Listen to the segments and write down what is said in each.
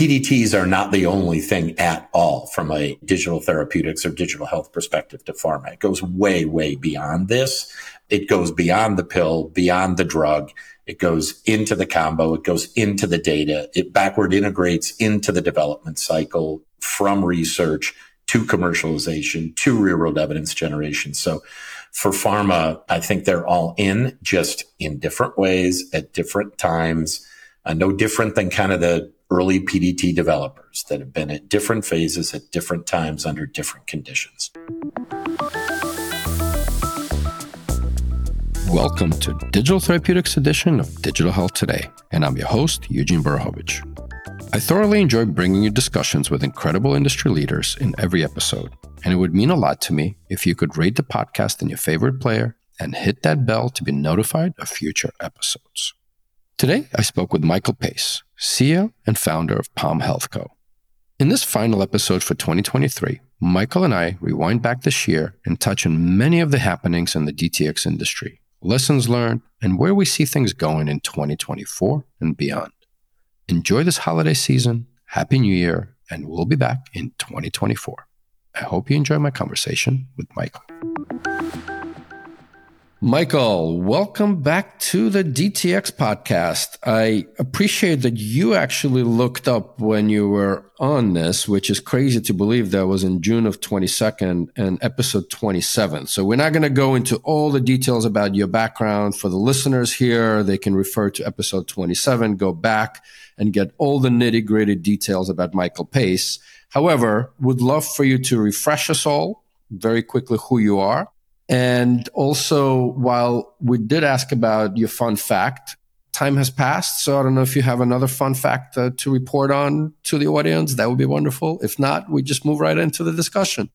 PDTs are not the only thing at all from a digital therapeutics or digital health perspective to pharma. It goes way, way beyond this. It goes beyond the pill, beyond the drug. It goes into the combo. It goes into the data. It backward integrates into the development cycle from research to commercialization to real world evidence generation. So for pharma, I think they're all in just in different ways at different times. Uh, no different than kind of the early PDT developers that have been at different phases at different times under different conditions. Welcome to Digital Therapeutics edition of Digital Health Today, and I'm your host, Eugene Borukhovich. I thoroughly enjoy bringing you discussions with incredible industry leaders in every episode, and it would mean a lot to me if you could rate the podcast in your favorite player and hit that bell to be notified of future episodes. Today, I spoke with Michael Pace, CEO and founder of Palm Health Co. In this final episode for 2023, Michael and I rewind back this year and touch on many of the happenings in the DTX industry lessons learned, and where we see things going in 2024 and beyond. Enjoy this holiday season. Happy New Year, and we'll be back in 2024. I hope you enjoy my conversation with Michael. Michael, welcome back to the DTX podcast. I appreciate that you actually looked up when you were on this, which is crazy to believe that was in June of 22nd and episode 27. So we're not going to go into all the details about your background for the listeners here. They can refer to episode 27, go back and get all the nitty gritty details about Michael Pace. However, would love for you to refresh us all very quickly who you are and also, while we did ask about your fun fact, time has passed. So I don't know if you have another fun fact uh, to report on to the audience. That would be wonderful. If not, we just move right into the discussion.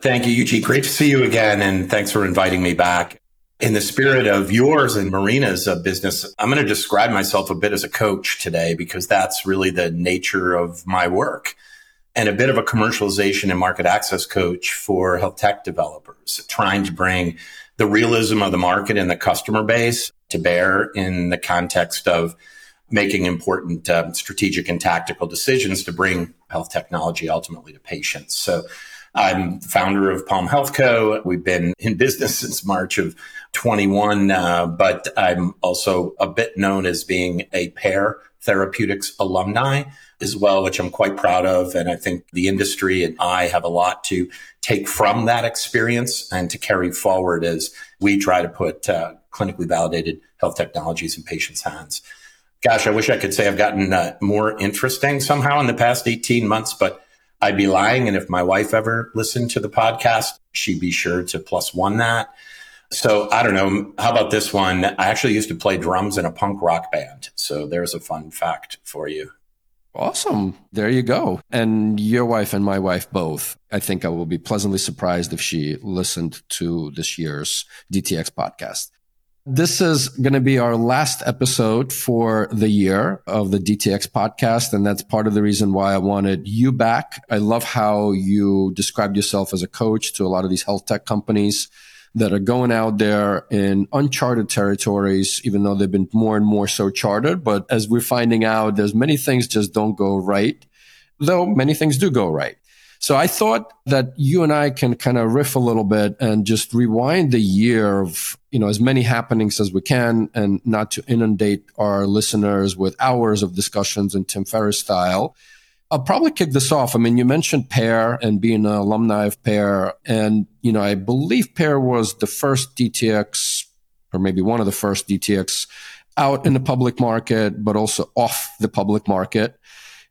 Thank you, Eugene. Great to see you again. And thanks for inviting me back. In the spirit of yours and Marina's uh, business, I'm going to describe myself a bit as a coach today because that's really the nature of my work and a bit of a commercialization and market access coach for health tech developers, trying to bring the realism of the market and the customer base to bear in the context of making important uh, strategic and tactical decisions to bring health technology ultimately to patients. So I'm founder of Palm Health Co. We've been in business since March of 21, uh, but I'm also a bit known as being a Pear Therapeutics alumni as well, which I'm quite proud of. And I think the industry and I have a lot to take from that experience and to carry forward as we try to put uh, clinically validated health technologies in patients' hands. Gosh, I wish I could say I've gotten uh, more interesting somehow in the past 18 months, but I'd be lying. And if my wife ever listened to the podcast, she'd be sure to plus one that. So I don't know. How about this one? I actually used to play drums in a punk rock band. So there's a fun fact for you. Awesome. There you go. And your wife and my wife both. I think I will be pleasantly surprised if she listened to this year's DTX podcast. This is going to be our last episode for the year of the DTX podcast. And that's part of the reason why I wanted you back. I love how you described yourself as a coach to a lot of these health tech companies that are going out there in uncharted territories, even though they've been more and more so charted. But as we're finding out, there's many things just don't go right, though many things do go right. So I thought that you and I can kind of riff a little bit and just rewind the year of, you know, as many happenings as we can and not to inundate our listeners with hours of discussions in Tim Ferriss style. I'll probably kick this off. I mean, you mentioned Pear and being an alumni of Pear. And, you know, I believe Pear was the first DTX, or maybe one of the first DTX out in the public market, but also off the public market.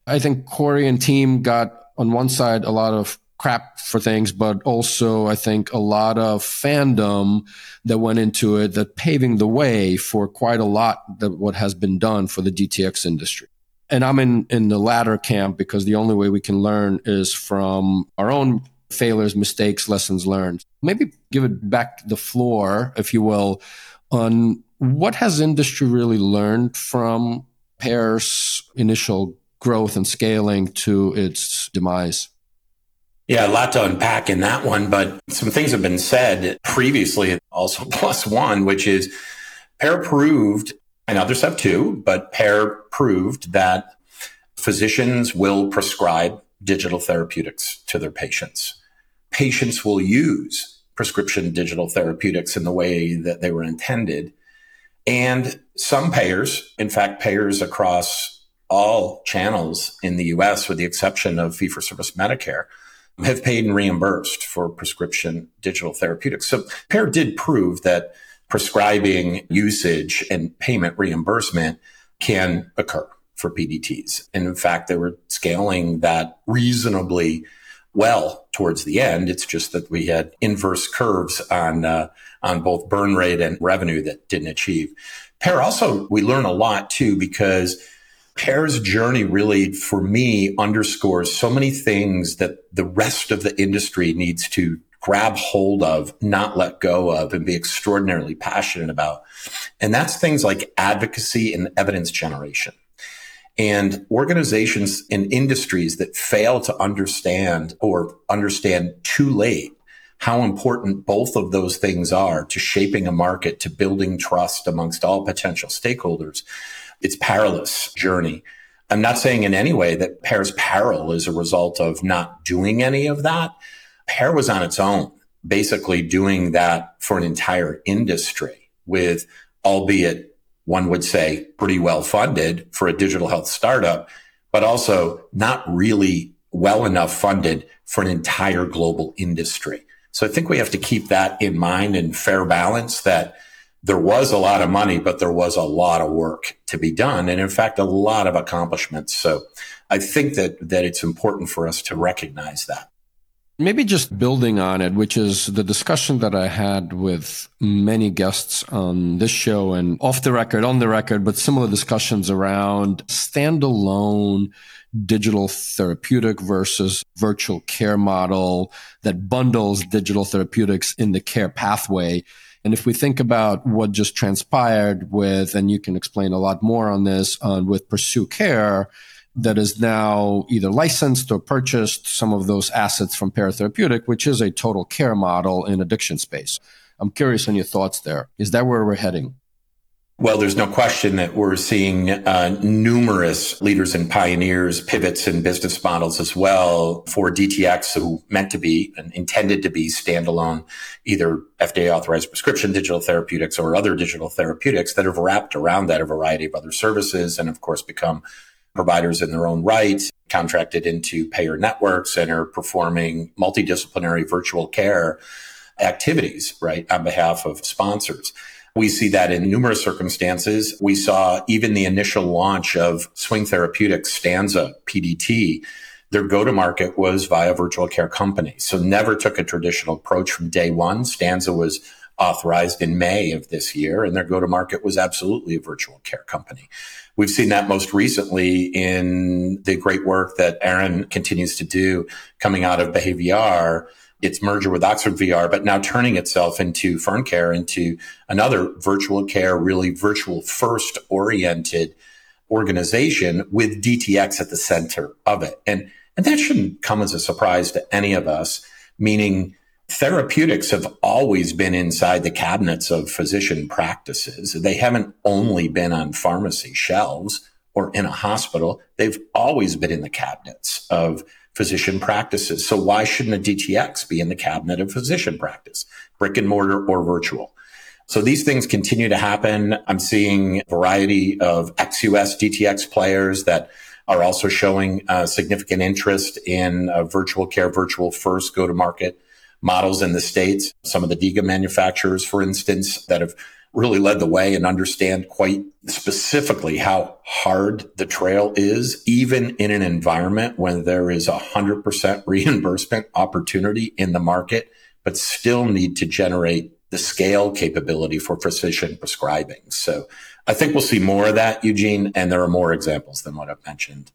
I think Corey and team got on one side a lot of crap for things, but also I think a lot of fandom that went into it that paving the way for quite a lot that what has been done for the DTX industry and I'm in, in the latter camp because the only way we can learn is from our own failures, mistakes, lessons learned. Maybe give it back the floor, if you will, on what has industry really learned from Pear's initial growth and scaling to its demise? Yeah, a lot to unpack in that one, but some things have been said previously, also plus one, which is Pear proved and others have too, but Pear proved that physicians will prescribe digital therapeutics to their patients. Patients will use prescription digital therapeutics in the way that they were intended. And some payers, in fact, payers across all channels in the US, with the exception of fee for service Medicare, have paid and reimbursed for prescription digital therapeutics. So Pear did prove that prescribing usage and payment reimbursement can occur for PDTs. And in fact, they were scaling that reasonably well towards the end. It's just that we had inverse curves on uh, on both burn rate and revenue that didn't achieve. Pear also we learn a lot too because Pear's journey really for me underscores so many things that the rest of the industry needs to grab hold of, not let go of, and be extraordinarily passionate about. And that's things like advocacy and evidence generation. And organizations and industries that fail to understand or understand too late how important both of those things are to shaping a market, to building trust amongst all potential stakeholders. It's perilous journey. I'm not saying in any way that Pear's peril is a result of not doing any of that. Pear was on its own, basically doing that for an entire industry with, albeit one would say pretty well funded for a digital health startup, but also not really well enough funded for an entire global industry. So I think we have to keep that in mind and fair balance that there was a lot of money, but there was a lot of work to be done. And in fact, a lot of accomplishments. So I think that, that it's important for us to recognize that. Maybe just building on it, which is the discussion that I had with many guests on this show and off the record, on the record, but similar discussions around standalone digital therapeutic versus virtual care model that bundles digital therapeutics in the care pathway. And if we think about what just transpired with, and you can explain a lot more on this, on with PursueCare, that is now either licensed or purchased some of those assets from Pear Therapeutic, which is a total care model in addiction space. I'm curious on your thoughts there. Is that where we're heading? Well, there's no question that we're seeing uh, numerous leaders and pioneers, pivots in business models as well for DTX who meant to be and intended to be standalone, either FDA authorized prescription digital therapeutics or other digital therapeutics that have wrapped around that a variety of other services and of course become providers in their own right, contracted into payer networks and are performing multidisciplinary virtual care activities, right, on behalf of sponsors. We see that in numerous circumstances. We saw even the initial launch of Swing Therapeutics Stanza PDT. Their go to market was via virtual care companies. So never took a traditional approach from day one. Stanza was authorized in May of this year and their go to market was absolutely a virtual care company. We've seen that most recently in the great work that Aaron continues to do coming out of BehaVR, its merger with Oxford VR, but now turning itself into FernCare, into another virtual care, really virtual first oriented organization with DTX at the center of it. And, and that shouldn't come as a surprise to any of us, meaning therapeutics have always been inside the cabinets of physician practices. They haven't only been on pharmacy shelves or in a hospital. They've always been in the cabinets of physician practices. So why shouldn't a DTX be in the cabinet of physician practice, brick and mortar or virtual? So these things continue to happen. I'm seeing a variety of ex-US DTX players that are also showing uh, significant interest in uh, virtual care, virtual first go to market models in the States. Some of the DIGA manufacturers, for instance, that have really led the way and understand quite specifically how hard the trail is, even in an environment when there is a hundred percent reimbursement opportunity in the market, but still need to generate the scale capability for physician prescribing. So I think we'll see more of that, Eugene, and there are more examples than what I've mentioned.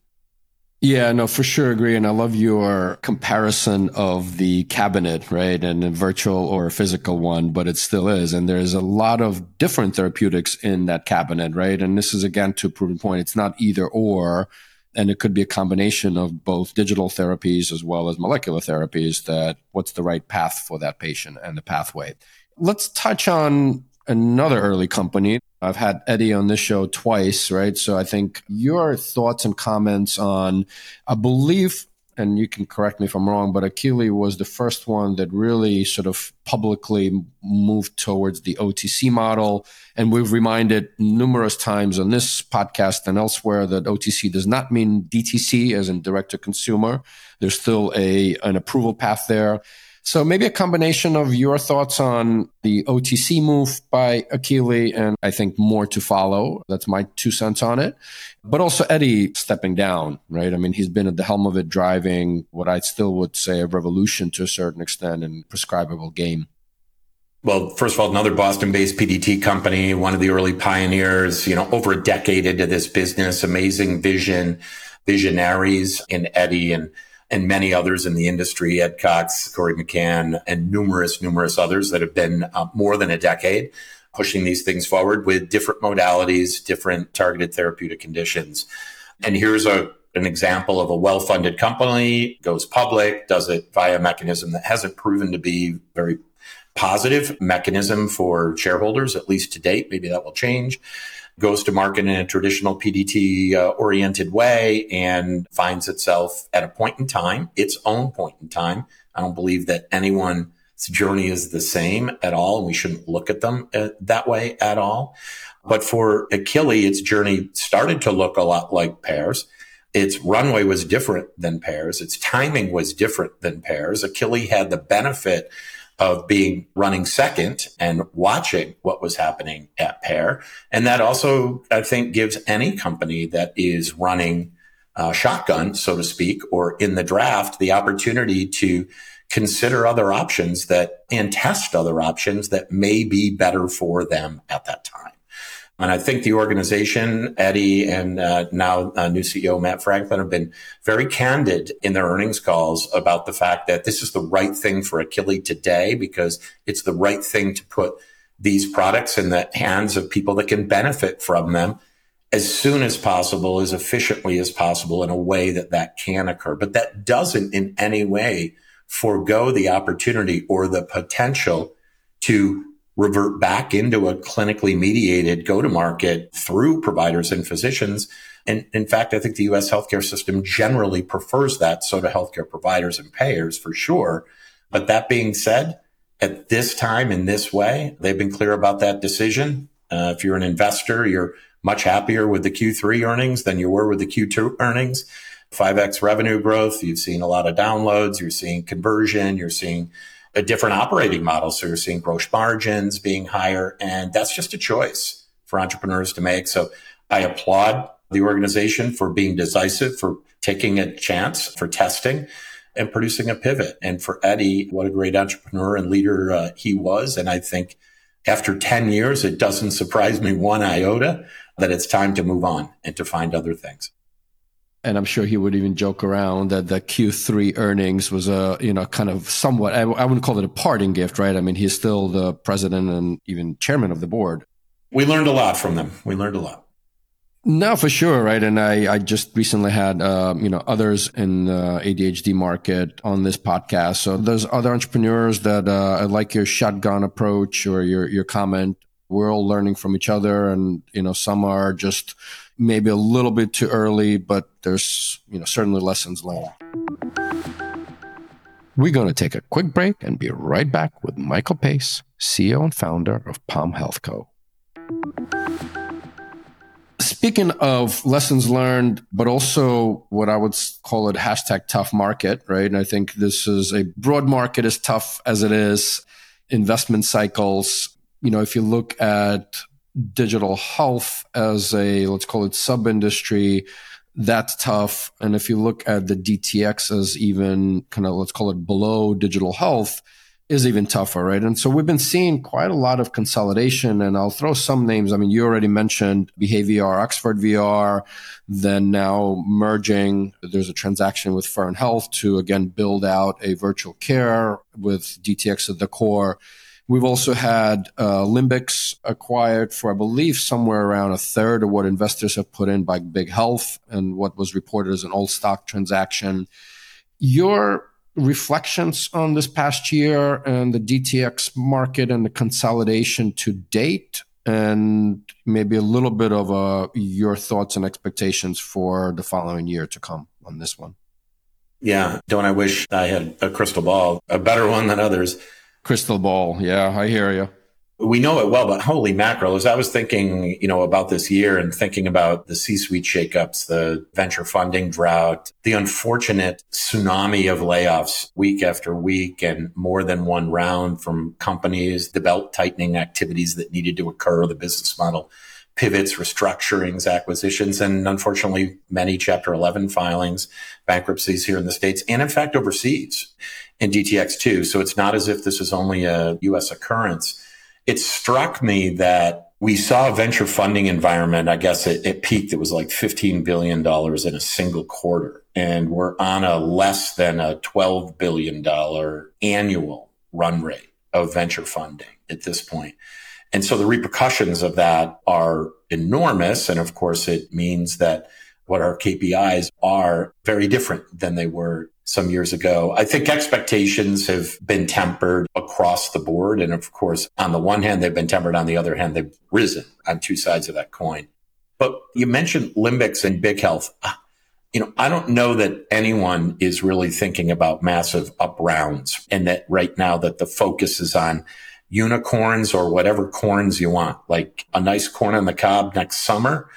Yeah, no, for sure agree. And I love your comparison of the cabinet, right? And a virtual or a physical one, but it still is. And there's a lot of different therapeutics in that cabinet, right? And this is again to prove a point. It's not either or. And it could be a combination of both digital therapies as well as molecular therapies that what's the right path for that patient and the pathway. Let's touch on another early company I've had Eddie on this show twice, right? So I think your thoughts and comments on, I believe and you can correct me if I'm wrong, but Akili was the first one that really sort of publicly moved towards the OTC model. And we've reminded numerous times on this podcast and elsewhere that OTC does not mean DTC as in direct to consumer. There's still a, an approval path there. So maybe a combination of your thoughts on the OTC move by Akili and I think more to follow. That's my two cents on it. But also Eddie stepping down, right? I mean, he's been at the helm of it driving what I still would say a revolution to a certain extent in prescribable game. Well, first of all, another Boston based PDT company, one of the early pioneers, you know, over a decade into this business, amazing vision, visionaries in Eddie and and many others in the industry, Ed Cox, Corey McCann, and numerous, numerous others that have been uh, more than a decade pushing these things forward with different modalities, different targeted therapeutic conditions. And here's a an example of a well-funded company goes public, does it via a mechanism that hasn't proven to be very positive mechanism for shareholders, at least to date. Maybe that will change goes to market in a traditional PDT uh, oriented way and finds itself at a point in time, its own point in time. I don't believe that anyone's journey is the same at all. And we shouldn't look at them uh, that way at all. But for Akili, its journey started to look a lot like Pear's. Its runway was different than Pear's. Its timing was different than Pear's. Akili had the benefit of being running second and watching what was happening at Pear. And that also, I think, gives any company that is running uh, shotgun, so to speak, or in the draft, the opportunity to consider other options that and test other options that may be better for them at that time. And I think the organization, Eddie and uh, now uh, new CEO Matt Franklin have been very candid in their earnings calls about the fact that this is the right thing for Akili today because it's the right thing to put these products in the hands of people that can benefit from them as soon as possible, as efficiently as possible in a way that that can occur. But that doesn't in any way forego the opportunity or the potential to revert back into a clinically mediated go to market through providers and physicians. And in fact, I think the US healthcare system generally prefers that. So do healthcare providers and payers for sure. But that being said, at this time in this way, they've been clear about that decision. Uh, if you're an investor, you're much happier with the Q3 earnings than you were with the Q2 earnings. 5x revenue growth. You've seen a lot of downloads. You're seeing conversion. You're seeing a different operating model. So you're seeing gross margins being higher. And that's just a choice for entrepreneurs to make. So I applaud the organization for being decisive, for taking a chance, for testing and producing a pivot. And for Eddie, what a great entrepreneur and leader uh, he was. And I think after 10 years, it doesn't surprise me one iota that it's time to move on and to find other things and I'm sure he would even joke around that the Q3 earnings was a, you know, kind of somewhat, I, I, wouldn't call it a parting gift, right? I mean, he's still the president and even chairman of the board. We learned a lot from them. We learned a lot. No, for sure, right? And I, I just recently had, uh, you know, others in the ADHD market on this podcast. So there's other entrepreneurs that uh, like your shotgun approach or your your comment. We're all learning from each other, and you know, some are just maybe a little bit too early, but there's, you know, certainly lessons learned. We're going to take a quick break and be right back with Michael Pace, CEO and founder of Palm Health Co. Speaking of lessons learned, but also what I would call it hashtag tough market, right? And I think this is a broad market as tough as it is. Investment cycles, you know, if you look at digital health as a let's call it sub industry that's tough. And if you look at the dtx as even kind of let's call it below digital health is even tougher right? And so we've been seeing quite a lot of consolidation and i'll throw some names. I mean you already mentioned BehaVR oxford vr then now merging. There's a transaction with fern health to again build out a virtual care with dtx at the core We've also had uh, Limbix acquired for, I believe, somewhere around a third of what investors have put in by Big Health and what was reported as an all stock transaction. Your reflections on this past year and the DTX market and the consolidation to date, and maybe a little bit of uh, your thoughts and expectations for the following year to come on this one. Yeah. Don't I wish I had a crystal ball, a better one than others? Crystal ball. Yeah, I hear you we know it well, but holy mackerel, as I was thinking, you know, about this year and thinking about the C-suite shakeups, the venture funding drought, the unfortunate tsunami of layoffs week after week and more than one round from companies, the belt tightening activities that needed to occur, the business model pivots, restructurings, acquisitions, and unfortunately many chapter 11 filings, bankruptcies here in the States and in fact overseas in DTX too. So it's not as if this is only a US occurrence it struck me that we saw a venture funding environment. I guess it, it peaked. It was like $15 billion in a single quarter. And we're on a less than a $12 billion annual run rate of venture funding at this point. And so the repercussions of that are enormous. And of course, it means that what our KPIs are very different than they were some years ago. I think expectations have been tempered across the board. And of course, on the one hand, they've been tempered. On the other hand, they've risen on two sides of that coin. But you mentioned Limbix and big health. Ah, you know, I don't know that anyone is really thinking about massive up rounds and that right now that the focus is on unicorns or whatever corns you want, like a nice corn on the cob next summer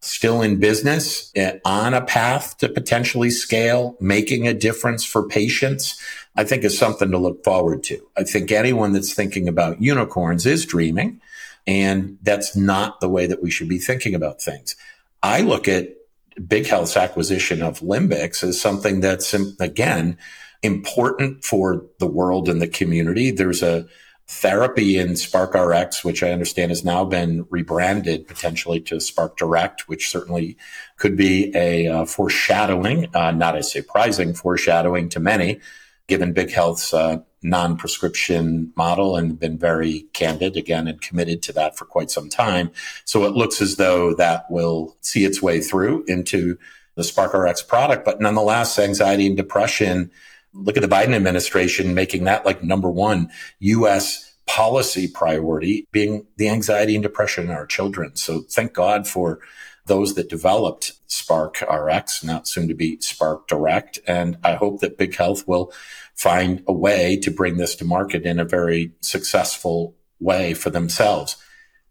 still in business, eh, on a path to potentially scale, making a difference for patients, I think is something to look forward to. I think anyone that's thinking about unicorns is dreaming, and that's not the way that we should be thinking about things. I look at Big Health's acquisition of Limbix as something that's, again, important for the world and the community. There's a therapy in Spark RX, which I understand has now been rebranded potentially to Spark Direct, which certainly could be a uh, foreshadowing, uh, not a surprising foreshadowing to many, given Big Health's uh, non prescription model and been very candid again and committed to that for quite some time. So it looks as though that will see its way through into the Spark RX product. But nonetheless, anxiety and depression Look at the Biden administration making that like number one U.S. policy priority being the anxiety and depression in our children. So thank God for those that developed Spark RX, not soon to be Spark Direct. And I hope that Big Health will find a way to bring this to market in a very successful way for themselves.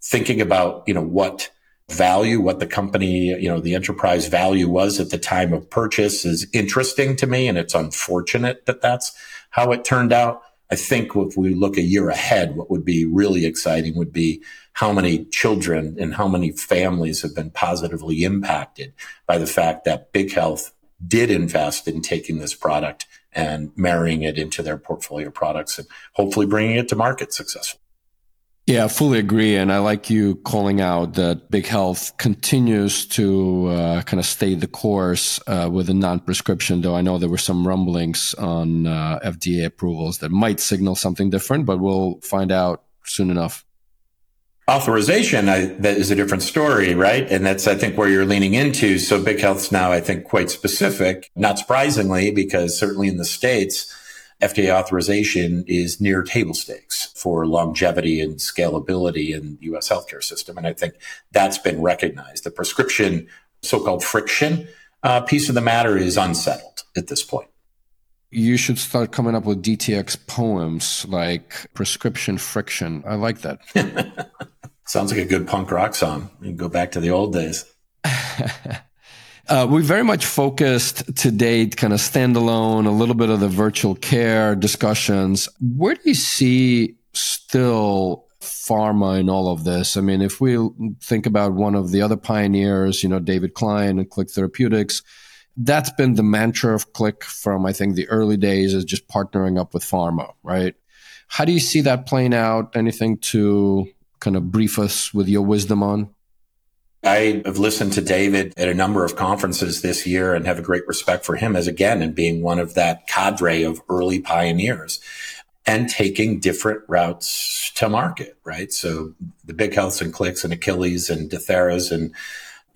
Thinking about, you know, what value, what the company, you know, the enterprise value was at the time of purchase is interesting to me. And it's unfortunate that that's how it turned out. I think if we look a year ahead, what would be really exciting would be how many children and how many families have been positively impacted by the fact that Big Health did invest in taking this product and marrying it into their portfolio products and hopefully bringing it to market successfully. Yeah, I fully agree. And I like you calling out that Big Health continues to uh, kind of stay the course uh, with a non prescription, though I know there were some rumblings on uh, FDA approvals that might signal something different, but we'll find out soon enough. Authorization I, that is a different story, right? And that's, I think, where you're leaning into. So Big Health's now, I think, quite specific, not surprisingly, because certainly in the States, FDA authorization is near table stakes for longevity and scalability in the US healthcare system. And I think that's been recognized. The prescription, so called friction uh, piece of the matter is unsettled at this point. You should start coming up with DTX poems like prescription friction. I like that. Sounds like a good punk rock song. You can go back to the old days. Uh, we very much focused to date, kind of standalone, a little bit of the virtual care discussions. Where do you see still pharma in all of this? I mean, if we think about one of the other pioneers, you know, David Klein and Click Therapeutics, that's been the mantra of Click from, I think, the early days is just partnering up with pharma, right? How do you see that playing out? Anything to kind of brief us with your wisdom on? I have listened to David at a number of conferences this year and have a great respect for him as again and being one of that cadre of early pioneers and taking different routes to market, right? So the big healths and clicks and Akilis and Dtheras and,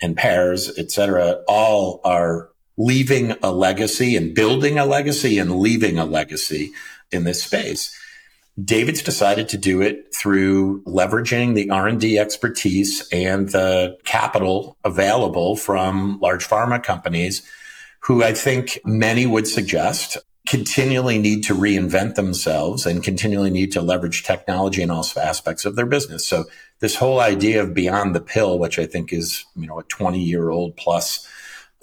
and pairs, et cetera, all are leaving a legacy and building a legacy and leaving a legacy in this space. David's decided to do it through leveraging the R&D expertise and the capital available from large pharma companies who I think many would suggest continually need to reinvent themselves and continually need to leverage technology in all aspects of their business. So this whole idea of beyond the pill, which I think is, you know, a 20 year old plus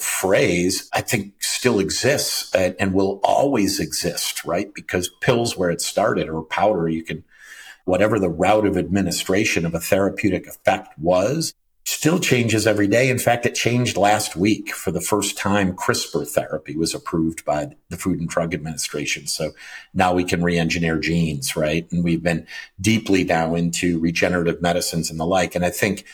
phrase, I think still exists and, and, will always exist, right? Because pills where it started or powder, you can, whatever the route of administration of a therapeutic effect was, still changes every day. In fact, it changed last week for the first time. CRISPR therapy was approved by the Food and Drug Administration. So now we can re-engineer genes, right? And we've been deeply now into regenerative medicines and the like. And I think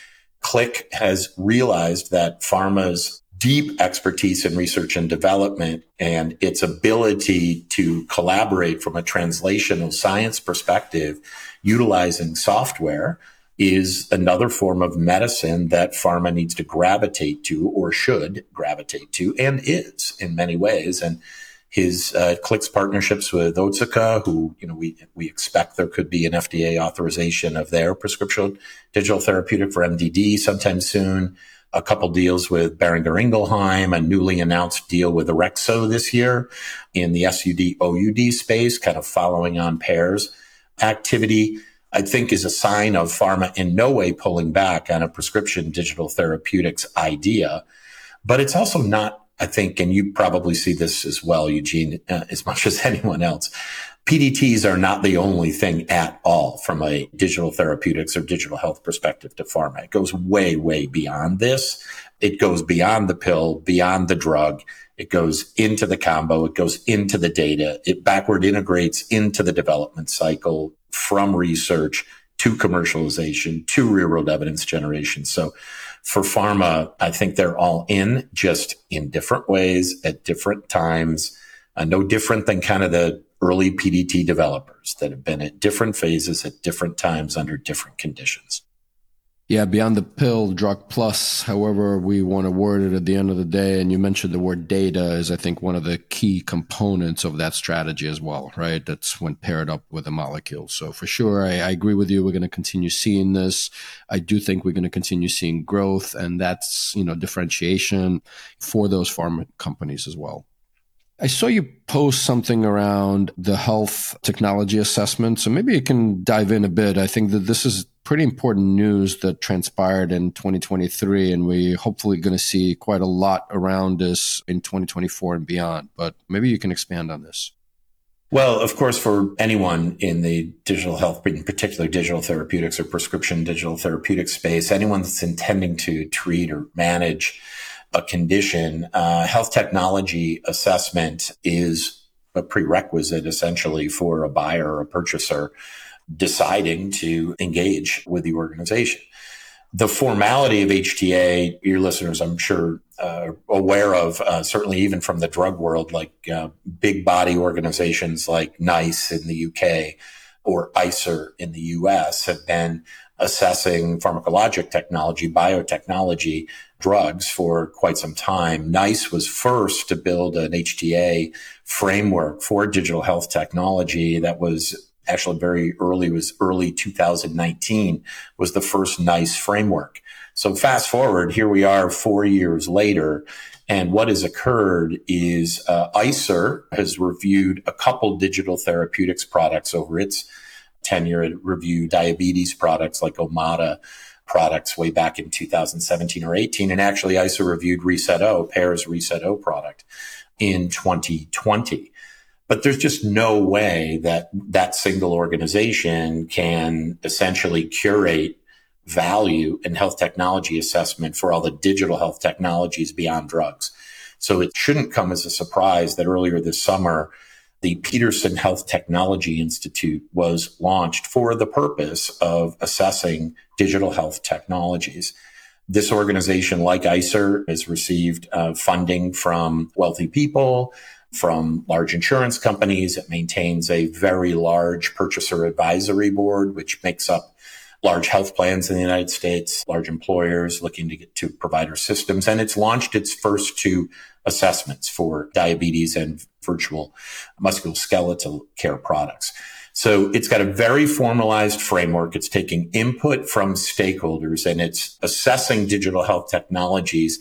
Click has realized that pharma's deep expertise in research and development and its ability to collaborate from a translational science perspective utilizing software is another form of medicine that pharma needs to gravitate to or should gravitate to and is in many ways. And his uh, clicks partnerships with Otsuka, who, you know, we, we expect there could be an FDA authorization of their prescription digital therapeutic for MDD sometime soon. A couple deals with Boehringer Ingelheim, a newly announced deal with Orexo this year in the SUD OUD space, kind of following on Pear's activity. I think is a sign of pharma in no way pulling back on a prescription digital therapeutics idea. But it's also not, I think, and you probably see this as well, Eugene, uh, as much as anyone else. PDTs are not the only thing at all from a digital therapeutics or digital health perspective to pharma. It goes way, way beyond this. It goes beyond the pill, beyond the drug. It goes into the combo. It goes into the data. It backward integrates into the development cycle from research to commercialization to real world evidence generation. So for pharma, I think they're all in just in different ways at different times, uh, no different than kind of the early PDT developers that have been at different phases at different times under different conditions. Yeah, beyond the pill, drug plus, however we want to word it at the end of the day. And you mentioned the word data is, I think, one of the key components of that strategy as well, right? That's when paired up with a molecule. So for sure, I, I agree with you. We're going to continue seeing this. I do think we're going to continue seeing growth and that's, you know, differentiation for those pharma companies as well. I saw you post something around the health technology assessment. So maybe you can dive in a bit. I think that this is pretty important news that transpired in 2023, and we hopefully going to see quite a lot around this in 2024 and beyond. But maybe you can expand on this. Well, of course, for anyone in the digital health, in particular digital therapeutics or prescription digital therapeutic space, anyone that's intending to treat or manage a condition, uh, health technology assessment is a prerequisite essentially for a buyer or a purchaser deciding to engage with the organization. The formality of HTA, your listeners, I'm sure, uh, aware of, uh, certainly even from the drug world, like uh, big body organizations like NICE in the UK or ICER in the US have been assessing pharmacologic technology, biotechnology drugs for quite some time. NICE was first to build an HTA framework for digital health technology that was actually very early, was early 2019 was the first NICE framework. So fast forward, here we are four years later. And what has occurred is uh, ICER has reviewed a couple digital therapeutics products over its tenure. It reviewed diabetes products like Omada products way back in 2017 or 18. And actually ICER reviewed Reset O, Pear's Reset O product in 2020. But there's just no way that that single organization can essentially curate value in health technology assessment for all the digital health technologies beyond drugs. So it shouldn't come as a surprise that earlier this summer, the Peterson Health Technology Institute was launched for the purpose of assessing digital health technologies. This organization, like ICER, has received uh, funding from wealthy people, from large insurance companies. It maintains a very large purchaser advisory board, which makes up large health plans in the United States, large employers looking to get to provider systems. And it's launched its first two assessments for diabetes and virtual musculoskeletal care products. So it's got a very formalized framework. It's taking input from stakeholders and it's assessing digital health technologies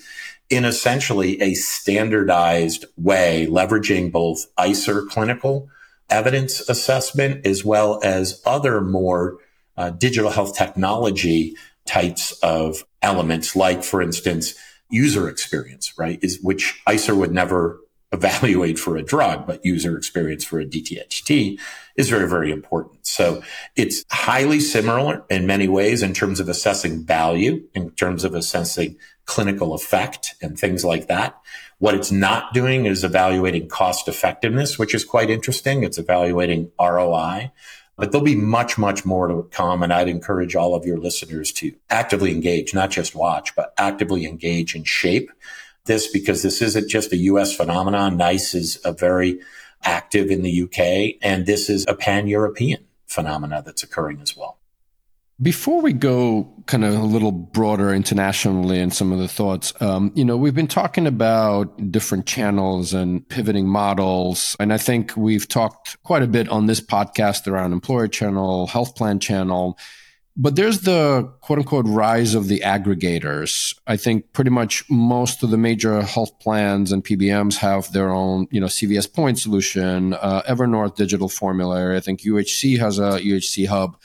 in essentially a standardized way, leveraging both ICER clinical evidence assessment as well as other more uh, digital health technology types of elements, like, for instance, user experience, right? Is which ICER would never evaluate for a drug, but user experience for a DTHT is very, very important. So it's highly similar in many ways in terms of assessing value, in terms of assessing clinical effect and things like that. What it's not doing is evaluating cost effectiveness, which is quite interesting. It's evaluating ROI. But there'll be much, much more to come. And I'd encourage all of your listeners to actively engage, not just watch, but actively engage and shape this because this isn't just a US phenomenon. NICE is a very active in the UK and this is a pan European phenomena that's occurring as well. Before we go kind of a little broader internationally and some of the thoughts, um, you know, we've been talking about different channels and pivoting models. And I think we've talked quite a bit on this podcast around employer channel, health plan channel. But there's the quote unquote rise of the aggregators. I think pretty much most of the major health plans and PBMs have their own, you know, CVS point solution, uh, Evernorth digital formulary. I think UHC has a UHC hub.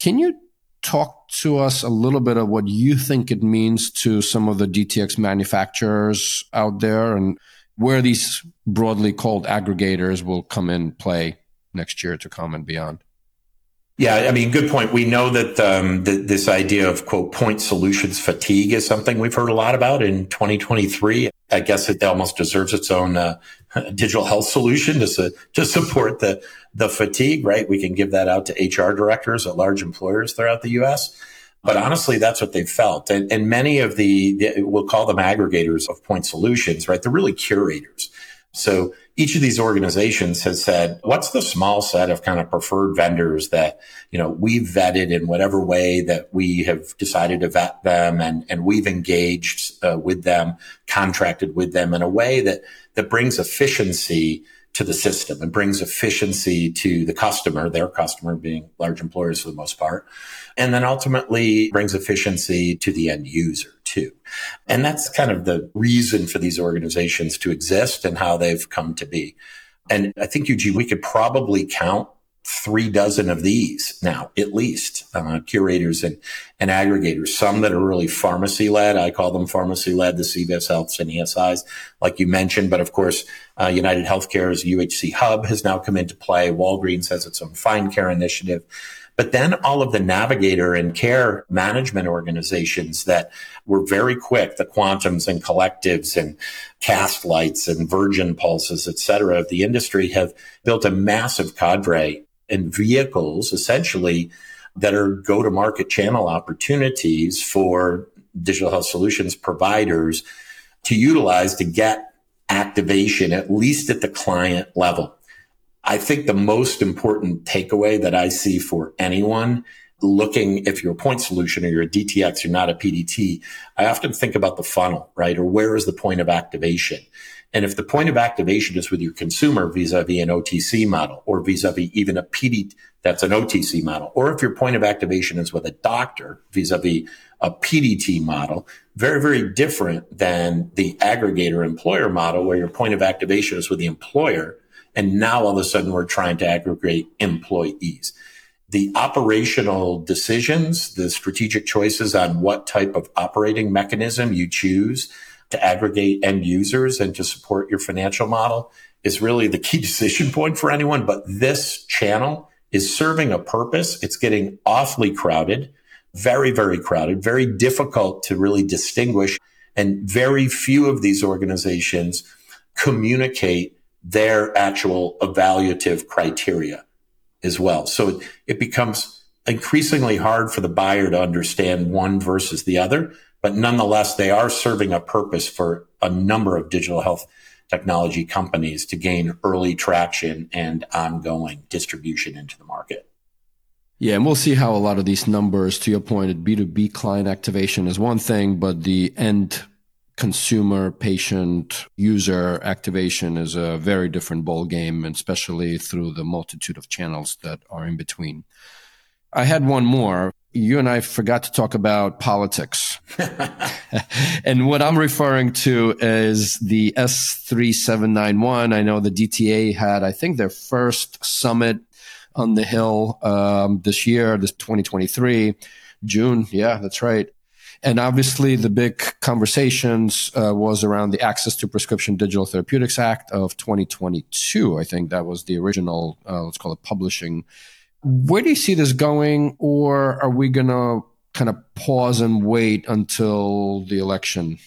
Can you talk to us a little bit of what you think it means to some of the DTX manufacturers out there and where these broadly called aggregators will come in play next year to come and beyond? Yeah, I mean, good point. We know that um, this idea of quote point solutions fatigue is something we've heard a lot about in 2023. I guess it almost deserves its own uh, digital health solution to su- to support the the fatigue. Right, we can give that out to HR directors at large employers throughout the U.S. But honestly, that's what they've felt, and, and many of the, the we'll call them aggregators of point solutions. Right, they're really curators. So each of these organizations has said, what's the small set of kind of preferred vendors that, you know, we've vetted in whatever way that we have decided to vet them and, and we've engaged uh, with them, contracted with them in a way that, that brings efficiency to the system. And brings efficiency to the customer, their customer being large employers for the most part, and then ultimately brings efficiency to the end user too. And that's kind of the reason for these organizations to exist and how they've come to be. And I think, Eugene, we could probably count three dozen of these now, at least, uh, curators and, and aggregators, some that are really pharmacy led. I call them pharmacy led, the CVS Healths and ESIs, like you mentioned. But of course, uh, United Healthcare's UHC hub has now come into play. Walgreens has its own Find Care initiative. But then all of the navigator and care management organizations that were very quick, the quantums and collectives and Castlights and virgin pulses, et cetera, of the industry have built a massive cadre and vehicles essentially that are go to market channel opportunities for digital health solutions providers to utilize to get activation, at least at the client level. I think the most important takeaway that I see for anyone looking, if you're a point solution or you're a DTX, you're not a PDT, I often think about the funnel, right? Or where is the point of activation? And if the point of activation is with your consumer vis-a-vis an OTC model or vis-a-vis even a PD, that's an OTC model, or if your point of activation is with a doctor vis-a-vis a PDT model, very, very different than the aggregator employer model where your point of activation is with the employer and now all of a sudden we're trying to aggregate employees. The operational decisions, the strategic choices on what type of operating mechanism you choose to aggregate end users and to support your financial model is really the key decision point for anyone. But this channel is serving a purpose. It's getting awfully crowded, very, very crowded, very difficult to really distinguish. And very few of these organizations communicate their actual evaluative criteria as well. So it becomes increasingly hard for the buyer to understand one versus the other, but nonetheless, they are serving a purpose for a number of digital health technology companies to gain early traction and ongoing distribution into the market. Yeah, and we'll see how a lot of these numbers, to your point, at B2B client activation is one thing, but the end consumer, patient, user activation is a very different ball game, especially through the multitude of channels that are in between. I had one more. You and I forgot to talk about politics. and what I'm referring to is the S3791. I know the DTA had, I think, their first summit on the Hill um, this year, this 2023, June. Yeah, that's right. And obviously, the big conversations uh, was around the Access to Prescription Digital Therapeutics Act of 2022. I think that was the original, uh, let's call it publishing. Where do you see this going, or are we going to kind of pause and wait until the election?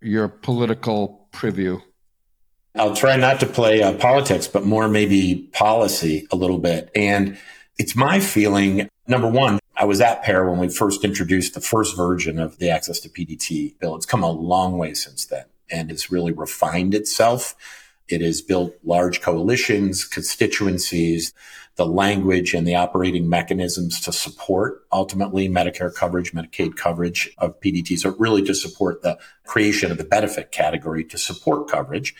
Your political preview. I'll try not to play uh, politics, but more maybe policy a little bit. And it's my feeling, number one, I was at Pear when we first introduced the first version of the access to PDT bill. It's come a long way since then and it's really refined itself. It has built large coalitions, constituencies, the language and the operating mechanisms to support ultimately Medicare coverage, Medicaid coverage of PDT. So really to support the creation of the benefit category to support coverage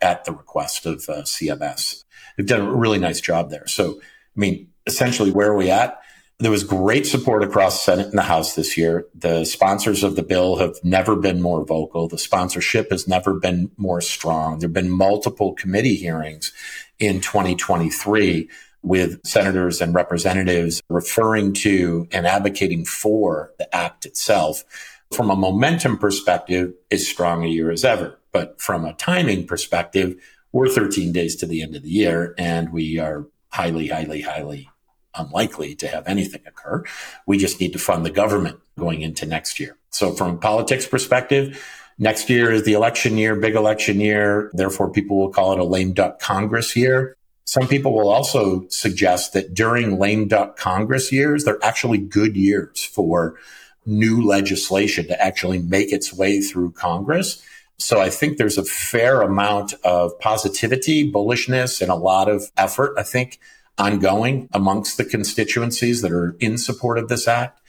at the request of uh, CMS. They've done a really nice job there. So, I mean, essentially where are we at? There was great support across Senate and the House this year. The sponsors of the bill have never been more vocal. The sponsorship has never been more strong. There have been multiple committee hearings in 2023 with senators and representatives referring to and advocating for the act itself. From a momentum perspective, as strong a year as ever. But from a timing perspective, we're 13 days to the end of the year and we are highly, highly, highly unlikely to have anything occur. We just need to fund the government going into next year. So from politics perspective, next year is the election year, big election year. Therefore, people will call it a lame duck Congress year. Some people will also suggest that during lame duck Congress years, they're actually good years for new legislation to actually make its way through Congress. So I think there's a fair amount of positivity, bullishness, and a lot of effort, I think, ongoing amongst the constituencies that are in support of this act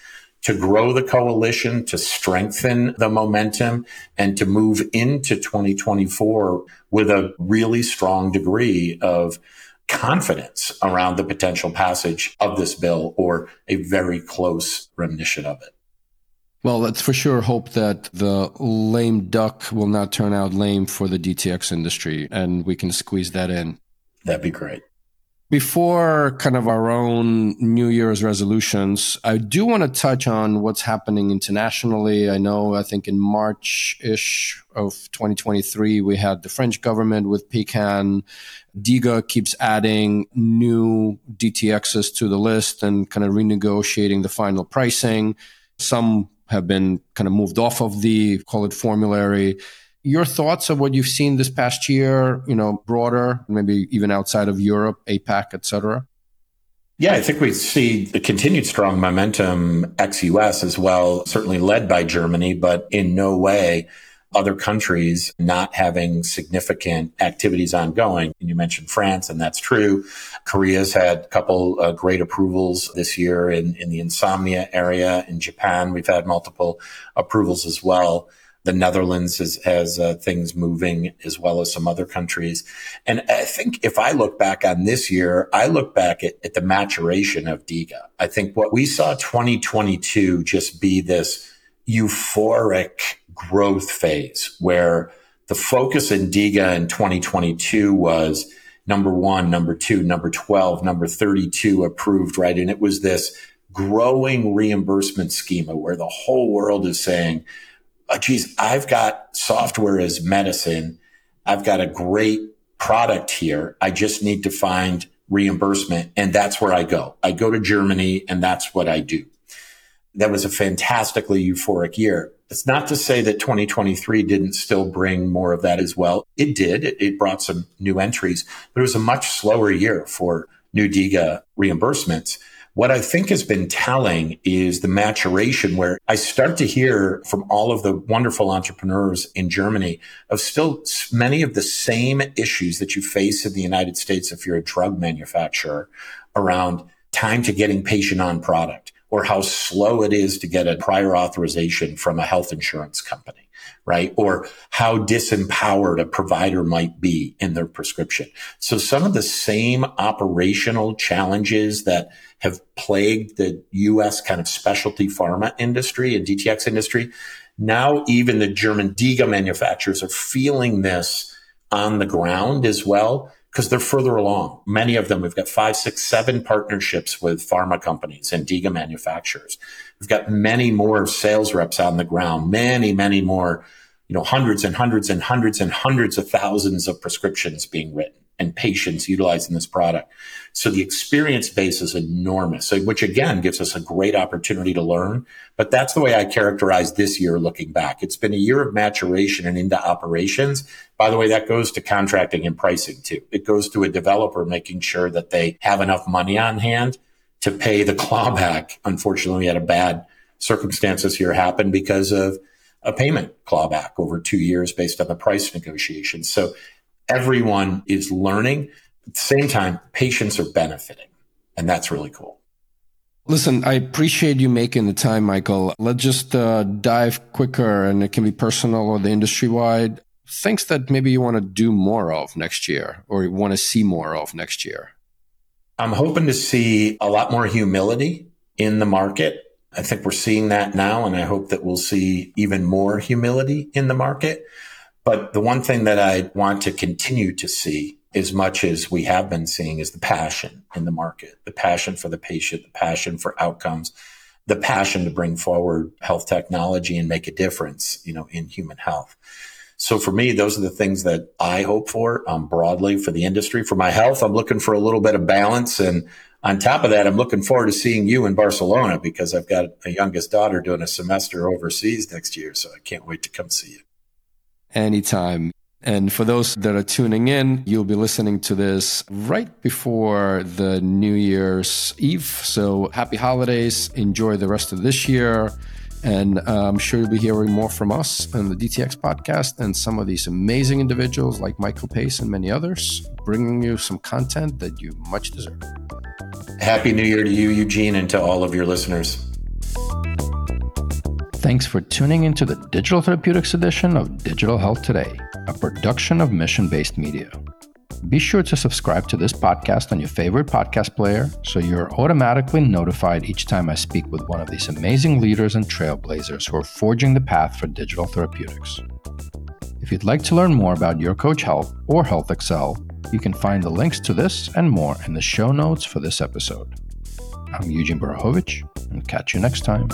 to grow the coalition, to strengthen the momentum, and to move into 2024 with a really strong degree of confidence around the potential passage of this bill or a very close rendition of it. Well, let's for sure hope that the lame duck will not turn out lame for the DTX industry and we can squeeze that in. That'd be great. Before kind of our own New Year's resolutions, I do want to touch on what's happening internationally. I know, I think in March ish of 2023, we had the French government with PECAN. DIGA keeps adding new DTXs to the list and kind of renegotiating the final pricing. Some have been kind of moved off of the call it formulary your thoughts of what you've seen this past year, you know, broader, maybe even outside of Europe, APAC, et cetera? Yeah, I think we see the continued strong momentum ex US as well, certainly led by Germany, but in no way other countries not having significant activities ongoing. And you mentioned France, and that's true. Korea's had a couple great approvals this year in, in the insomnia area. In Japan, we've had multiple approvals as well. The Netherlands has, has uh, things moving as well as some other countries. And I think if I look back on this year, I look back at, at the maturation of DIGA. I think what we saw 2022 just be this euphoric growth phase where the focus in DIGA in 2022 was number one, number two, number 12, number 32 approved, right? And it was this growing reimbursement schema where the whole world is saying, oh, geez, I've got software as medicine. I've got a great product here. I just need to find reimbursement. And that's where I go. I go to Germany and that's what I do. That was a fantastically euphoric year. It's not to say that 2023 didn't still bring more of that as well. It did. It, it brought some new entries, but it was a much slower year for new DIGA reimbursements. What I think has been telling is the maturation where I start to hear from all of the wonderful entrepreneurs in Germany of still many of the same issues that you face in the United States if you're a drug manufacturer around time to getting patient on product or how slow it is to get a prior authorization from a health insurance company, right? Or how disempowered a provider might be in their prescription. So some of the same operational challenges that have plagued the US kind of specialty pharma industry and DTX industry, now even the German DIGA manufacturers are feeling this on the ground as well because they're further along. Many of them, we've got five, six, seven partnerships with pharma companies and DIGA manufacturers. We've got many more sales reps on the ground, many, many more, you know, hundreds and hundreds and hundreds and hundreds of thousands of prescriptions being written and patients utilizing this product. So the experience base is enormous, which again gives us a great opportunity to learn. But that's the way I characterize this year looking back. It's been a year of maturation and into operations. By the way, that goes to contracting and pricing too. It goes to a developer making sure that they have enough money on hand to pay the clawback. Unfortunately, we had a bad circumstances here happen because of a payment clawback over two years based on the price negotiations. So everyone is learning. At the same time, patients are benefiting. And that's really cool. Listen, I appreciate you making the time, Michael. Let's just uh, dive quicker, and it can be personal or the industry wide. Things that maybe you want to do more of next year or you want to see more of next year. I'm hoping to see a lot more humility in the market. I think we're seeing that now, and I hope that we'll see even more humility in the market. But the one thing that I want to continue to see as much as we have been seeing is the passion in the market, the passion for the patient, the passion for outcomes, the passion to bring forward health technology and make a difference, you know, in human health. So for me, those are the things that I hope for um, broadly for the industry. For my health, I'm looking for a little bit of balance. And on top of that, I'm looking forward to seeing you in Barcelona because I've got a youngest daughter doing a semester overseas next year. So I can't wait to come see you anytime. And for those that are tuning in, you'll be listening to this right before the New Year's Eve. So happy holidays. Enjoy the rest of this year. And uh, I'm sure you'll be hearing more from us on the DTX podcast and some of these amazing individuals like Michael Pace and many others, bringing you some content that you much deserve. Happy New Year to you, Eugene, and to all of your listeners. Thanks for tuning into the Digital Therapeutics edition of Digital Health Today, a production of Mission Based Media. Be sure to subscribe to this podcast on your favorite podcast player so you're automatically notified each time I speak with one of these amazing leaders and trailblazers who are forging the path for digital therapeutics. If you'd like to learn more about Your Coach Health or Health Excel, you can find the links to this and more in the show notes for this episode. I'm Eugene Borukhovich, and catch you next time.